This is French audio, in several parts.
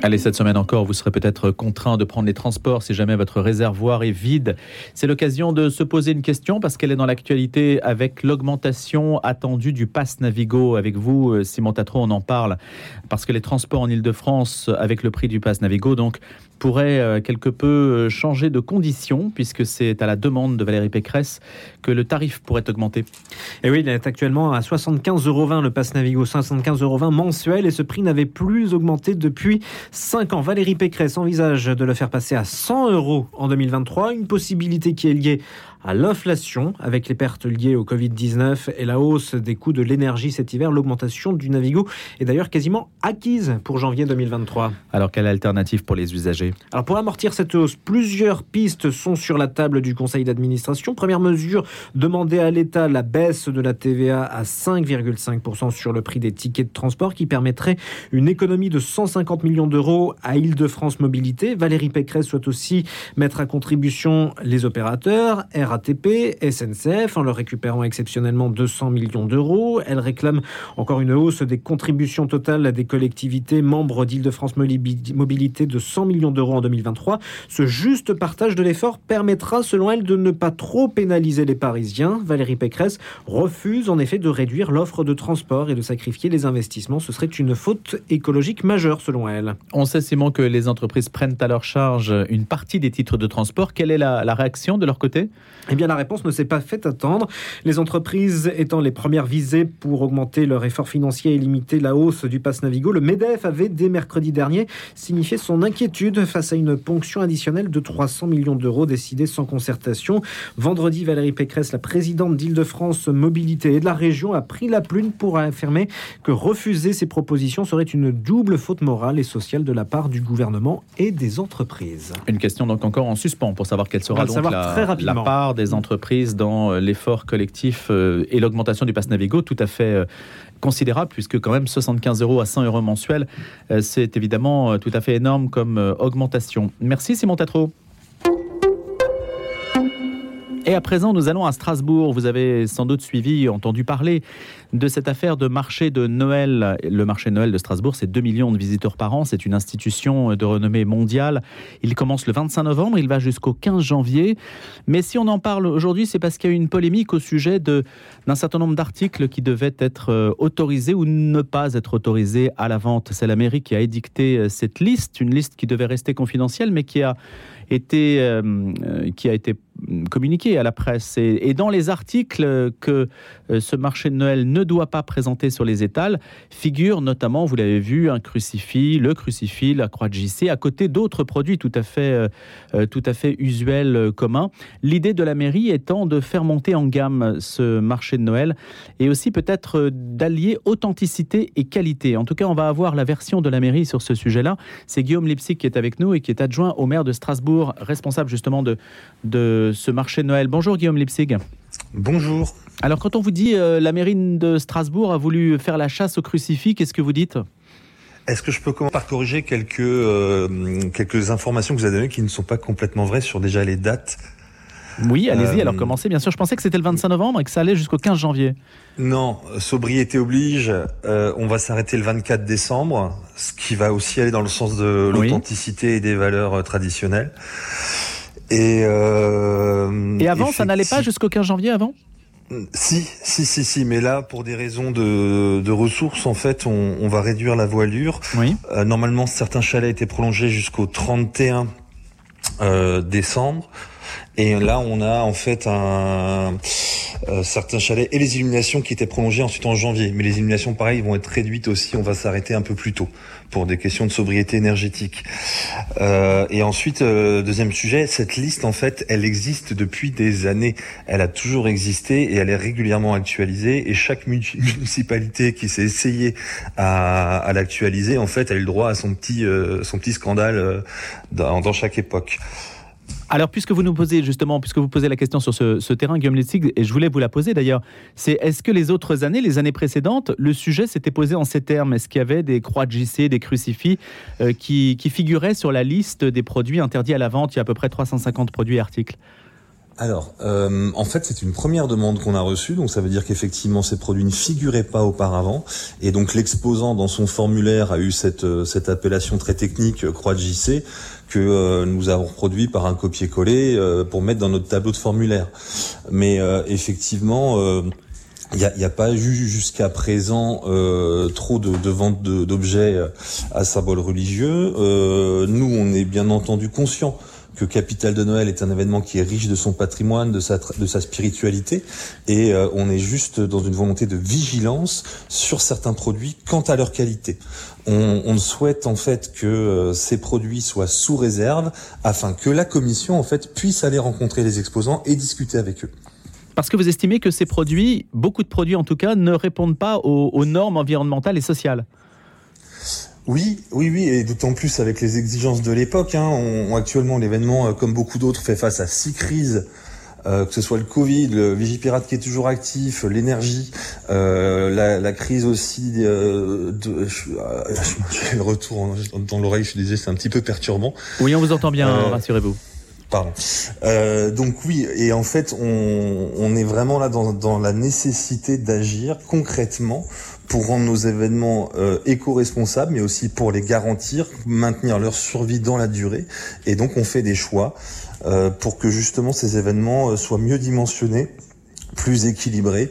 Allez, cette semaine encore, vous serez peut-être contraint de prendre les transports si jamais votre réservoir est vide. C'est l'occasion de se poser une question parce qu'elle est dans l'actualité avec l'augmentation attendue du pass Navigo. Avec vous, euh, Simon Tatro, on en parle parce que les transports en Ile-de-France, avec le prix du pass Navigo, donc pourrait euh, quelque peu euh, changer de conditions, puisque c'est à la demande de Valérie Pécresse que le tarif pourrait augmenter. Et oui, il est actuellement à 75,20 euros le pass Navigo, 75,20 euros mensuel, et ce prix n'avait plus augmenté depuis 5 ans. Valérie Pécresse envisage de le faire passer à 100 euros en 2023, une possibilité qui est liée à l'inflation avec les pertes liées au Covid-19 et la hausse des coûts de l'énergie cet hiver. L'augmentation du Navigo est d'ailleurs quasiment acquise pour janvier 2023. Alors quelle alternative pour les usagers? Alors pour amortir cette hausse, plusieurs pistes sont sur la table du conseil d'administration. Première mesure, demander à l'État la baisse de la TVA à 5,5% sur le prix des tickets de transport qui permettrait une économie de 150 millions d'euros à Île-de-France Mobilité. Valérie Pécresse souhaite aussi mettre à contribution les opérateurs, RATP, SNCF, en leur récupérant exceptionnellement 200 millions d'euros. Elle réclame encore une hausse des contributions totales des collectivités membres d'Île-de-France Mobilité de 100 millions d'euros en 2023. Ce juste partage de l'effort permettra, selon elle, de ne pas trop pénaliser les Parisiens. Valérie Pécresse refuse en effet de réduire l'offre de transport et de sacrifier les investissements. Ce serait une faute écologique majeure, selon elle. On sait, Simon, que les entreprises prennent à leur charge une partie des titres de transport. Quelle est la réaction de leur côté? Eh bien, la réponse ne s'est pas fait attendre. Les entreprises étant les premières visées pour augmenter leur effort financier et limiter la hausse du pass Navigo, le MEDEF avait, dès mercredi dernier, signifié son inquiétude face à une ponction additionnelle de 300 millions d'euros décidée sans concertation. Vendredi, Valérie Pécresse, la présidente d'Île-de-France Mobilité et de la région, a pris la plume pour affirmer que refuser ces propositions serait une double faute morale et sociale de la part du gouvernement et des entreprises. Une question donc encore en suspens pour savoir quelle sera donc la, la part des entreprises dans euh, l'effort collectif euh, et l'augmentation du pass Navigo tout à fait euh, considérable, puisque quand même 75 euros à 100 euros mensuels, c'est évidemment tout à fait énorme comme augmentation. Merci Simon Tatro. Et à présent, nous allons à Strasbourg. Vous avez sans doute suivi, entendu parler de cette affaire de marché de Noël. Le marché de Noël de Strasbourg, c'est 2 millions de visiteurs par an. C'est une institution de renommée mondiale. Il commence le 25 novembre, il va jusqu'au 15 janvier. Mais si on en parle aujourd'hui, c'est parce qu'il y a eu une polémique au sujet d'un certain nombre d'articles qui devaient être euh, autorisés ou ne pas être autorisés à la vente. C'est l'Amérique qui a édicté euh, cette liste, une liste qui devait rester confidentielle, mais qui a été, euh, qui a été communiqué à la presse. Et, dans les articles que euh, ce marché de Noël ne doit pas présenter sur les étals, figure notamment, vous l'avez vu, un crucifix, le crucifix, la croix de JC, à côté d'autres produits tout à fait, euh, euh, tout à fait usuels, communs. L'idée de la mairie étant de faire monter en gamme ce marché de Noël et aussi peut-être d'allier authenticité et qualité. En tout cas, on va avoir la version de la mairie sur ce sujet-là. C'est Guillaume Lipsic qui est avec nous et qui est adjoint au maire de Strasbourg, responsable justement de, de ce marché de Noël. Bonjour Guillaume Lipsig. Bonjour. Alors quand on vous dit euh, la mairie de Strasbourg a voulu faire la chasse au crucifix, qu'est-ce que vous dites? Est-ce que je peux commencer par corriger quelques, euh, quelques informations que vous avez données qui ne sont pas complètement vraies sur déjà les dates? Oui, allez-y, alors euh, commencez. Bien sûr, je pensais que c'était le 25 novembre et que ça allait jusqu'au 15 janvier. Non, sobriété oblige. on va s'arrêter le 24 décembre, ce qui va aussi aller dans le sens de l'authenticité et des valeurs traditionnelles. Et, euh, et avant, ça n'allait pas jusqu'au 15 janvier avant? Si, si, si, si, mais là, pour des raisons de, de ressources, en fait, on, on, va réduire la voilure. Oui. Euh, normalement, certains chalets étaient prolongés jusqu'au 31 euh, décembre. Et là, on a en fait un, euh, certains chalets et les illuminations qui étaient prolongées ensuite en janvier. Mais les illuminations, pareil, vont être réduites aussi. On va s'arrêter un peu plus tôt pour des questions de sobriété énergétique. Euh, et ensuite, euh, deuxième sujet, cette liste, en fait, elle existe depuis des années. Elle a toujours existé et elle est régulièrement actualisée. Et chaque municipalité qui s'est essayée à, l'actualiser, en fait, a eu le droit à son petit, son petit scandale dans chaque époque. Alors, puisque vous nous posez justement, puisque vous posez la question sur ce, terrain, Guillaume et je voulais vous la poser d'ailleurs, c'est est-ce que les autres années, les années précédentes, le sujet s'était posé en ces termes? Est-ce qu'il y avait des croix de JC, des crucifix euh, qui, figuraient sur la liste des produits interdits à la vente? Il y a à peu près 350 produits et articles. alors, euh, en fait, c'est une première demande qu'on a reçue, donc ça veut dire qu'effectivement ces produits ne figuraient pas auparavant, et donc l'exposant dans son formulaire a eu cette, euh, cette appellation très technique croix de JC que nous avons produit par un copier-coller pour mettre dans notre tableau de formulaire. Mais effectivement. il n'y a, a, pas eu jusqu'à présent trop de, de ventes d'objets à symbole religieux. nous, on est bien entendu conscients que Capital de Noël est un événement qui est riche de son patrimoine, de sa, spiritualité, et euh, on est juste dans une volonté de vigilance sur certains produits quant à leur qualité. On, souhaite en fait que euh, ces produits soient sous réserve afin que la commission en fait puisse aller rencontrer les exposants et discuter avec eux. Parce que vous estimez que ces produits, beaucoup de produits en tout cas, ne répondent pas aux normes environnementales et sociales? Oui, oui, oui, et d'autant plus avec les exigences de l'époque. Hein, on, actuellement, l'événement, euh, comme beaucoup d'autres, fait face à six crises. Euh, que ce soit le Covid, le Vigipirate qui est toujours actif, l'énergie, euh, la, la, crise aussi euh, de, j'ai le retour dans l'oreille, je suis désolé, c'est un petit peu perturbant. Oui, on vous entend bien, rassurez-vous. Pardon. Euh, donc oui, et en fait, on, on est vraiment là dans, dans la nécessité d'agir concrètement pour rendre nos événements euh, éco-responsables, mais aussi pour les garantir, maintenir leur survie dans la durée. Et donc on fait des choix euh, pour que justement ces événements euh, soient mieux dimensionnés, plus équilibrés,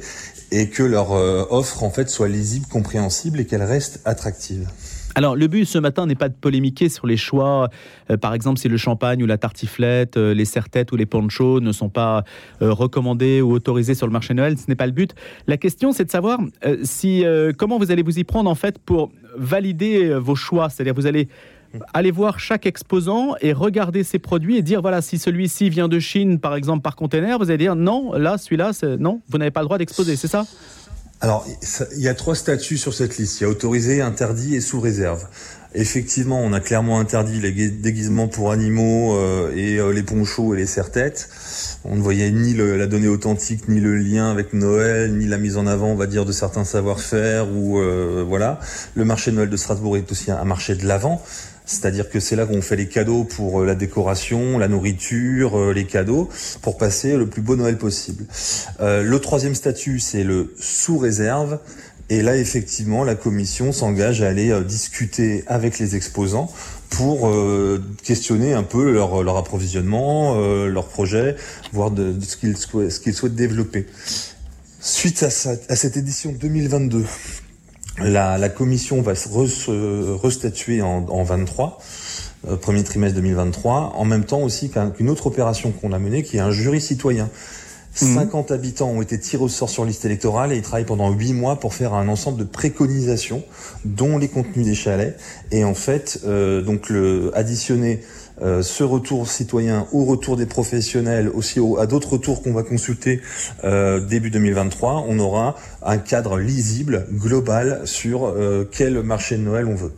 et que leur euh, offre en fait soit lisible, compréhensible et qu'elle reste attractive. Alors, le but ce matin n'est pas de polémiquer sur les choix. Euh, par exemple, si le champagne ou la tartiflette, euh, les serre-têtes ou les ponchos ne sont pas euh, recommandés ou autorisés sur le marché Noël, ce n'est pas le but. La question, c'est de savoir si comment vous allez vous y prendre en fait pour valider vos choix. C'est-à-dire, vous allez aller voir chaque exposant et regarder ses produits et dire voilà si celui-ci vient de Chine par exemple par container vous allez dire non là celui-là non vous n'avez pas le droit d'exposer c'est ça? Alors, il y a trois statuts sur cette liste. Il y a autorisé, interdit et sous réserve. Effectivement, on a clairement interdit les déguisements pour animaux euh, et euh, les ponchos et les serre-têtes. On ne voyait ni la donnée authentique, ni le lien avec Noël, ni la mise en avant, on va dire, de certains savoir-faire ou euh, voilà. Le marché de Noël de Strasbourg est aussi un marché de l'avant. C'est-à-dire que c'est là qu'on fait les cadeaux pour euh, la décoration, la nourriture, euh, les cadeaux, pour passer le plus beau Noël possible. Euh, le troisième statut, c'est le sous réserve. Et là, effectivement, la commission s'engage à aller discuter avec les exposants pour questionner un peu leur, approvisionnement, leur projet, voir de, ce qu'ils souhaitent développer. Suite à, à cette édition 2022, la, la commission va se restatuer en, en 23, euh, premier trimestre 2023, en même temps aussi qu'une autre opération qu'on a menée, qui est un jury citoyen. 50 mmh. habitants ont été tirés au sort sur liste électorale et ils travaillent pendant 8 mois pour faire un ensemble de préconisations, dont les contenus des chalets. Et en fait, euh, donc le additionner euh, ce retour citoyen au retour des professionnels, aussi au, à d'autres retours qu'on va consulter euh, début 2023, on aura un cadre lisible, global, sur euh, quel marché de Noël on veut.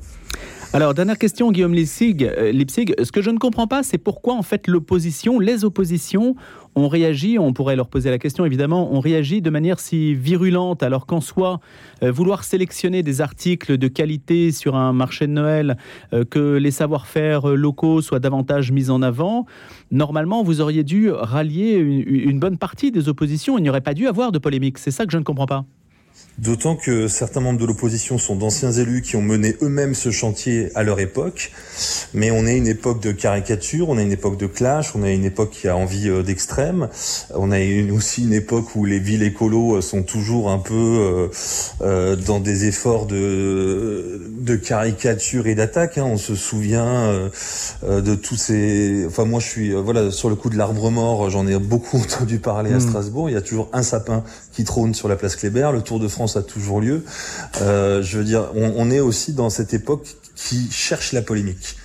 Alors, dernière question, Guillaume Lipsig. Euh, Lipsig ce que je ne comprends pas, c'est pourquoi, en fait, l'opposition, les oppositions, ont réagi, on pourrait leur poser la question évidemment, ont réagi de manière si virulente, alors qu'en soi, euh, vouloir sélectionner des articles de qualité sur un marché de Noël, euh, que les savoir-faire locaux soient davantage mis en avant, normalement, vous auriez dû rallier une bonne partie des oppositions. Il n'y aurait pas dû avoir de polémique. C'est ça que je ne comprends pas. D'autant que certains membres de l'opposition sont d'anciens élus qui ont mené eux-mêmes ce chantier à leur époque. Mais on est une époque de caricature, on a une époque de clash, on a une époque qui a envie euh, d'extrême. On a une, aussi une époque où les villes écolos euh, sont toujours un peu euh, dans des efforts de, de caricature et d'attaque. Hein. On se souvient euh, de tous ces... Enfin moi je suis... voilà, sur le coup de l'arbre mort, j'en ai beaucoup entendu parler à mmh. Strasbourg. Il y a toujours un sapin qui trône sur la place Kléber. Le Tour de France a toujours lieu. Euh, je veux dire, on, est aussi dans cette époque qui cherche la polémique.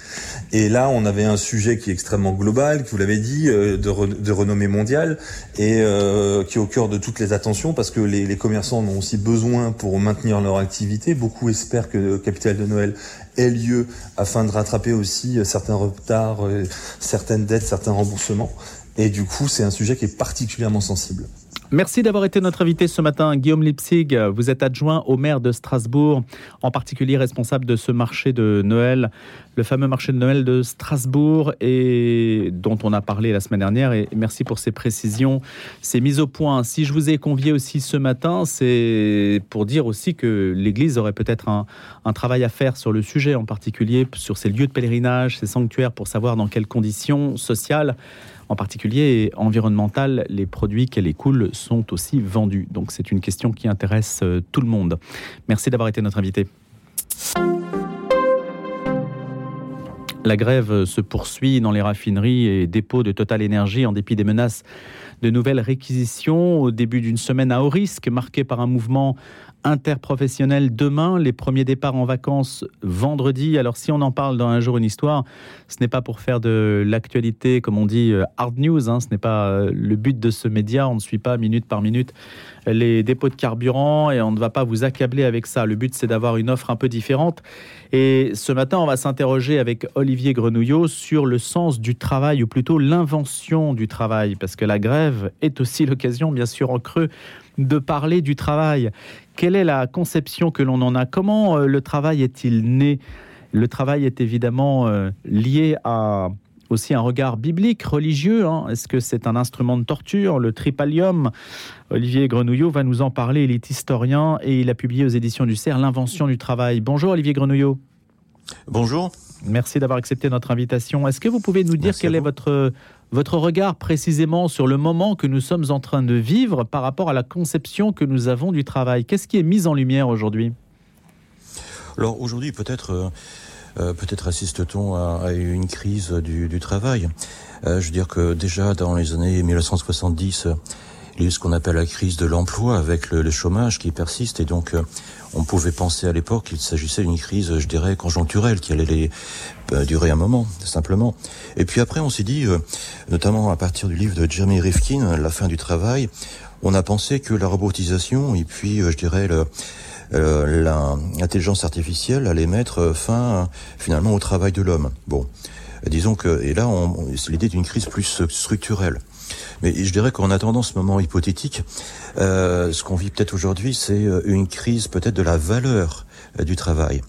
Et là, on avait un sujet qui est extrêmement global, que vous l'avez dit, euh, de, re, de, renommée mondiale, et euh, qui est au cœur de toutes les attentions, parce que les, commerçants en ont aussi besoin pour maintenir leur activité. Beaucoup espèrent que Capital de Noël ait lieu afin de rattraper aussi certains retards, certaines dettes, certains remboursements. Et du coup, c'est un sujet qui est particulièrement sensible. Merci d'avoir été notre invité ce matin. Guillaume Lipsig, vous êtes adjoint au maire de Strasbourg, en particulier responsable de ce marché de Noël, le fameux marché de Noël de Strasbourg, et dont on a parlé la semaine dernière. Et merci pour ces précisions, ces mises au point. Si je vous ai convié aussi ce matin, c'est pour dire aussi que l'Église aurait peut-être un, un travail à faire sur le sujet, en particulier sur ces lieux de pèlerinage, ces sanctuaires, pour savoir dans quelles conditions sociales en particulier environnementales, les produits qu'elle écoule sont aussi vendus. Donc c'est une question qui intéresse euh, tout le monde. Merci d'avoir été notre invité. La grève se poursuit dans les raffineries et dépôts de Total Énergie en dépit des menaces de nouvelles réquisitions au début d'une semaine à haut risque marquée par un mouvement interprofessionnel demain, les premiers départs en vacances vendredi. Alors si on en parle dans un jour une histoire, ce n'est pas pour faire de l'actualité, comme on dit, euh, hard news, hein. ce n'est pas euh, le but de ce média, on ne suit pas minute par minute les dépôts de carburant et on ne va pas vous accabler avec ça. Le but c'est d'avoir une offre un peu différente. Et ce matin, on va s'interroger avec Olivier Grenouillot sur le sens du travail, ou plutôt l'invention du travail, parce que la grève est aussi l'occasion, bien sûr, en creux, de parler du travail. Quelle est la conception que l'on en a? Comment euh, le travail est-il né? Le travail est évidemment euh, lié à aussi un regard biblique, religieux. Hein. Est-ce que c'est un instrument de torture? Le tripalium Olivier Grenouillot va nous en parler. Il est historien et il a publié aux éditions du CERF L'invention du travail. Bonjour Olivier Grenouillot. Bonjour. Merci d'avoir accepté notre invitation. Est-ce que vous pouvez nous dire quel est votre, votre regard précisément sur le moment que nous sommes en train de vivre par rapport à la conception que nous avons du travail Qu'est-ce qui est mis en lumière aujourd'hui? Alors aujourd'hui peut-être... Euh, euh, peut-être assiste-t-on à, une crise du, travail. Euh, je veux dire que déjà dans les années 1970, il y a eu ce qu'on appelle la crise de l'emploi avec le, chômage qui persiste et donc on pouvait penser à l'époque qu'il s'agissait d'une crise, je dirais, conjoncturelle, qui allait bah, durer un moment, simplement. Et puis après, on s'est dit, euh, notamment à partir du livre de Jeremy Rifkin, La fin du travail, on a pensé que la robotisation et puis, euh, je dirais, le, euh, l'intelligence artificielle allait mettre fin finalement au travail de l'homme. Bon, disons que et là, c'est l'idée d'une crise plus structurelle. Mais je dirais qu'en attendant ce moment hypothétique, euh, ce qu'on vit peut-être aujourd'hui, c'est euh, une crise peut-être de la valeur euh, du travail,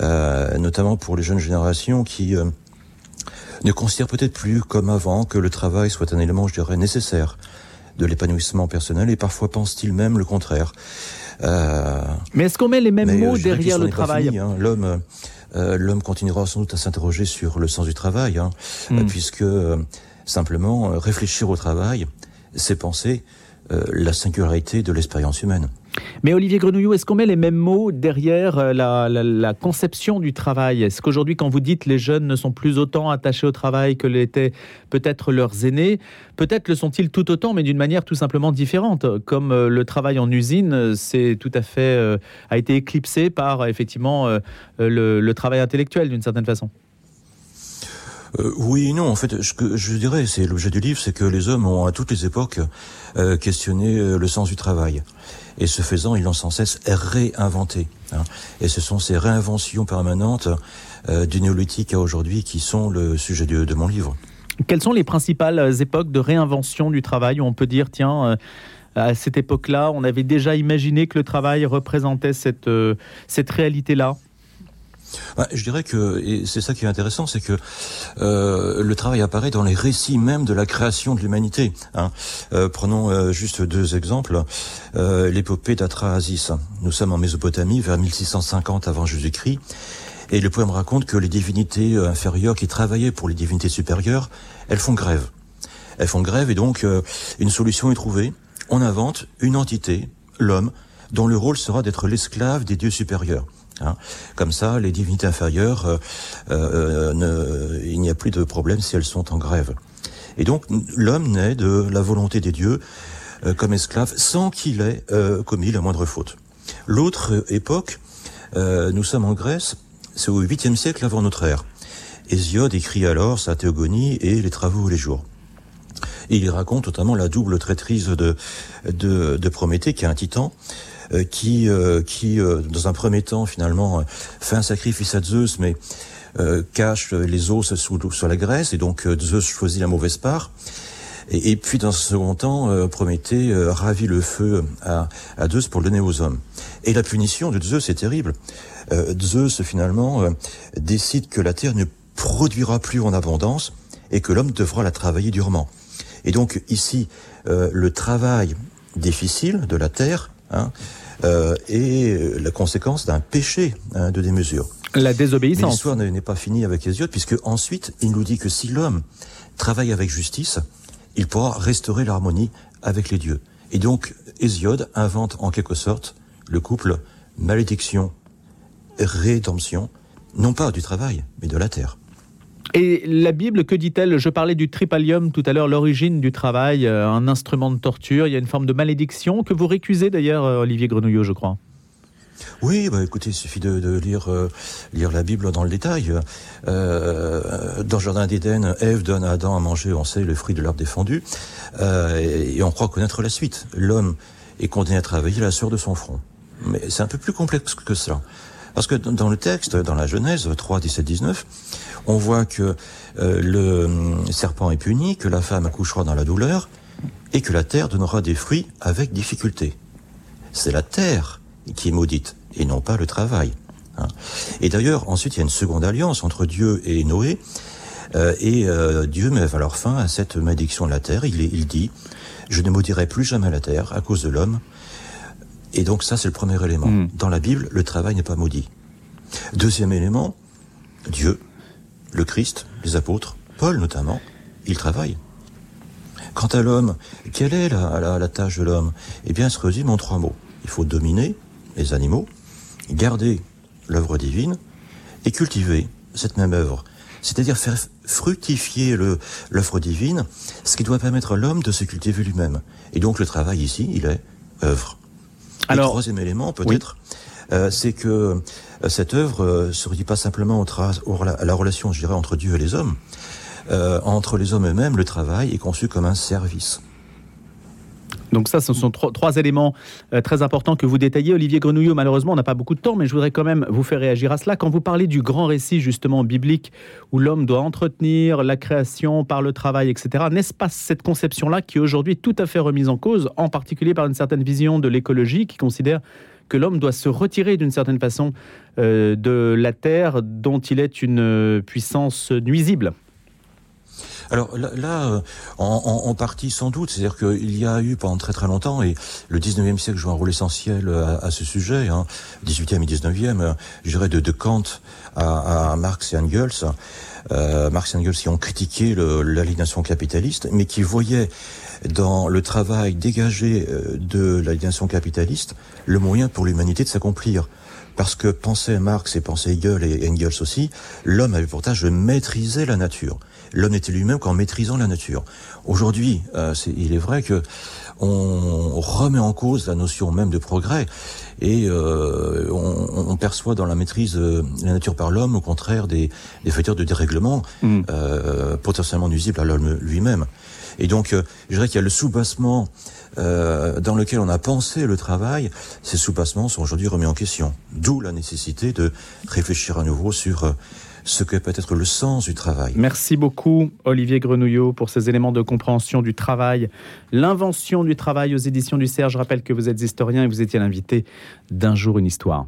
euh, notamment pour les jeunes générations qui euh, ne considèrent peut-être plus comme avant que le travail soit un élément, je dirais, nécessaire de l'épanouissement personnel et parfois pensent-ils même le contraire. mais est-ce qu'on met les mêmes mots derrière le travail hein. L'homme, l'homme continuera sans doute à s'interroger sur le sens du travail, hein, hmm. puisque Simplement, euh, réfléchir au travail, c'est penser euh, la singularité de l'expérience humaine. Mais Olivier Grenouillot, est-ce qu'on met les mêmes mots derrière euh, la, conception du travail? Est-ce qu'aujourd'hui, quand vous dites les jeunes ne sont plus autant attachés au travail que l'étaient peut-être leurs aînés, peut-être le sont-ils tout autant, mais d'une manière tout simplement différente? Comme le travail en usine, c'est tout à fait a été éclipsé par effectivement le travail intellectuel d'une certaine façon. Euh, oui non. En fait, ce que je dirais, c'est l'objet du livre, c'est que les hommes ont à toutes les époques euh, questionné euh, le sens du travail. Et ce faisant, ils l'ont sans cesse réinventé. Hein. Et ce sont ces réinventions permanentes du néolithique à aujourd'hui qui sont le sujet de, de, mon livre. Quelles sont les principales époques de réinvention du travail? Où on peut dire, tiens, à cette époque-là, on avait déjà imaginé que le travail représentait cette, cette réalité-là je dirais que, c'est ça qui est intéressant, c'est que euh, le travail apparaît dans les récits même de la création de l'humanité. Hein. Euh, prenons euh, juste deux exemples. Euh, l'épopée d'Atrahasis. Nous sommes en Mésopotamie vers 1650 avant Jésus-Christ. Et le poème raconte que les divinités inférieures qui travaillaient pour les divinités supérieures, elles font grève. Elles font grève et donc une solution est trouvée. On invente une entité, l'homme, dont le rôle sera d'être l'esclave des dieux supérieurs. Hein. Comme ça, les divinités inférieures, euh, euh, ne, il n'y a plus de problème si elles sont en grève. Et donc, l'homme naît de la volonté des dieux euh, comme esclave sans qu'il ait commis la moindre faute. L'autre époque, nous sommes en Grèce, c'est au 8e siècle avant notre ère. Hésiode écrit alors sa théogonie et les travaux les jours. Et il raconte notamment la double traîtrise de, de, de Prométhée, qui est un titan, euh, qui, euh, qui euh, dans un premier temps, finalement, fait un sacrifice à Zeus, mais cache les os sous, sur la graisse, et donc Zeus choisit la mauvaise part. Et, puis dans un second temps, euh, Prométhée euh, ravit le feu à, à, Zeus pour le donner aux hommes. Et la punition de Zeus est terrible. Euh, Zeus finalement décide que la terre ne produira plus en abondance et que l'homme devra la travailler durement. Et donc ici, le travail difficile de la terre hein, est la conséquence d'un péché hein, de démesure. La désobéissance. L'histoire n'est pas finie avec Hésiode, puisque ensuite il nous dit que si l'homme travaille avec justice, il pourra restaurer l'harmonie avec les dieux. Et donc, Hésiode invente en quelque sorte le couple malédiction, rédemption, non pas du travail, mais de la terre. Et la Bible, que dit-elle? Je parlais du tripalium tout à l'heure, l'origine du travail, euh, un instrument de torture, il y a une forme de malédiction que vous récusez d'ailleurs, euh, Olivier Grenouillot, je crois. Oui, bah écoutez, il suffit de, lire, euh, lire la Bible dans le détail. Dans le Jardin d'Éden, Ève donne à Adam à manger, on sait, le fruit de l'arbre défendu, et, on croit connaître la suite. L'homme est condamné à travailler la sueur de son front. Mais c'est un peu plus complexe que cela. Parce que dans le texte, dans la Genèse 3, 17, 19, on voit que le hum, serpent est puni, que la femme accouchera dans la douleur, et que la terre donnera des fruits avec difficulté. C'est la terre qui est maudite, et non pas le travail. Hein. Et d'ailleurs, ensuite, il y a une seconde alliance entre Dieu et Noé, euh, et euh, Dieu met alors fin à cette malédiction de la terre. Il, il dit, je ne maudirai plus jamais la terre à cause de l'homme. Et donc ça, c'est le premier élément. Hmm. Dans la Bible, le travail n'est pas maudit. Deuxième élément, Dieu, le Christ, les apôtres, Paul notamment, il travaille. Quant à l'homme, quelle est la, la, la tâche de l'homme? Eh bien, elle se résume en trois mots. Il faut dominer, les animaux, garder l'œuvre divine et cultiver cette même œuvre. C'est-à-dire faire fructifier l'œuvre divine, ce qui doit permettre à l'homme de se cultiver lui-même. Et donc le travail ici, il est œuvre. Alors, le troisième élément, peut-être, euh, c'est que euh, cette œuvre euh, se réduit pas simplement à la relation, je dirais, entre Dieu et les hommes. entre les hommes eux-mêmes, le travail est conçu comme un service. Donc ça, ce sont trois, éléments euh, très importants que vous détaillez. Olivier Grenouillot, malheureusement, on n'a pas beaucoup de temps, mais je voudrais quand même vous faire réagir à cela. Quand vous parlez du grand récit, justement, biblique, où l'homme doit entretenir la création par le travail, etc., n'est-ce pas cette conception-là qui est aujourd'hui tout à fait remise en cause, en particulier par une certaine vision de l'écologie qui considère que l'homme doit se retirer d'une certaine façon euh, de la Terre dont il est une euh, puissance nuisible? Alors là, euh, en, partie sans doute, c'est-à-dire qu'il y a eu pendant très très longtemps, et le 19e siècle joue un rôle essentiel euh, à, ce sujet, hein, 18e et 19e, euh, je dirais de, de Kant à, Marx et Engels, euh, Marx et Engels qui ont critiqué l'aliénation capitaliste, mais qui voyaient dans le travail dégagé de l'aliénation capitaliste le moyen pour l'humanité de s'accomplir. Parce que pensait Marx et pensait Hegel et Engels aussi, l'homme avait pour tâche de maîtriser la nature l'homme n'était lui-même qu'en maîtrisant la nature. Aujourd'hui, euh, il est vrai que on remet en cause la notion même de progrès et euh, on, perçoit dans la maîtrise de la nature par l'homme, au contraire, des, facteurs de dérèglement mm. euh, potentiellement nuisibles à l'homme lui-même. Et donc, je dirais qu'il y a le soubassement dans lequel on a pensé le travail. Ces soubassements sont aujourd'hui remis en question. D'où la nécessité de réfléchir à nouveau sur ce que peut être le sens du travail. Merci beaucoup, Olivier Grenouillot, pour ces éléments de compréhension du travail, l'invention du travail aux éditions du Cerf. Je rappelle que vous êtes historien et vous étiez l'invité d'un jour une histoire.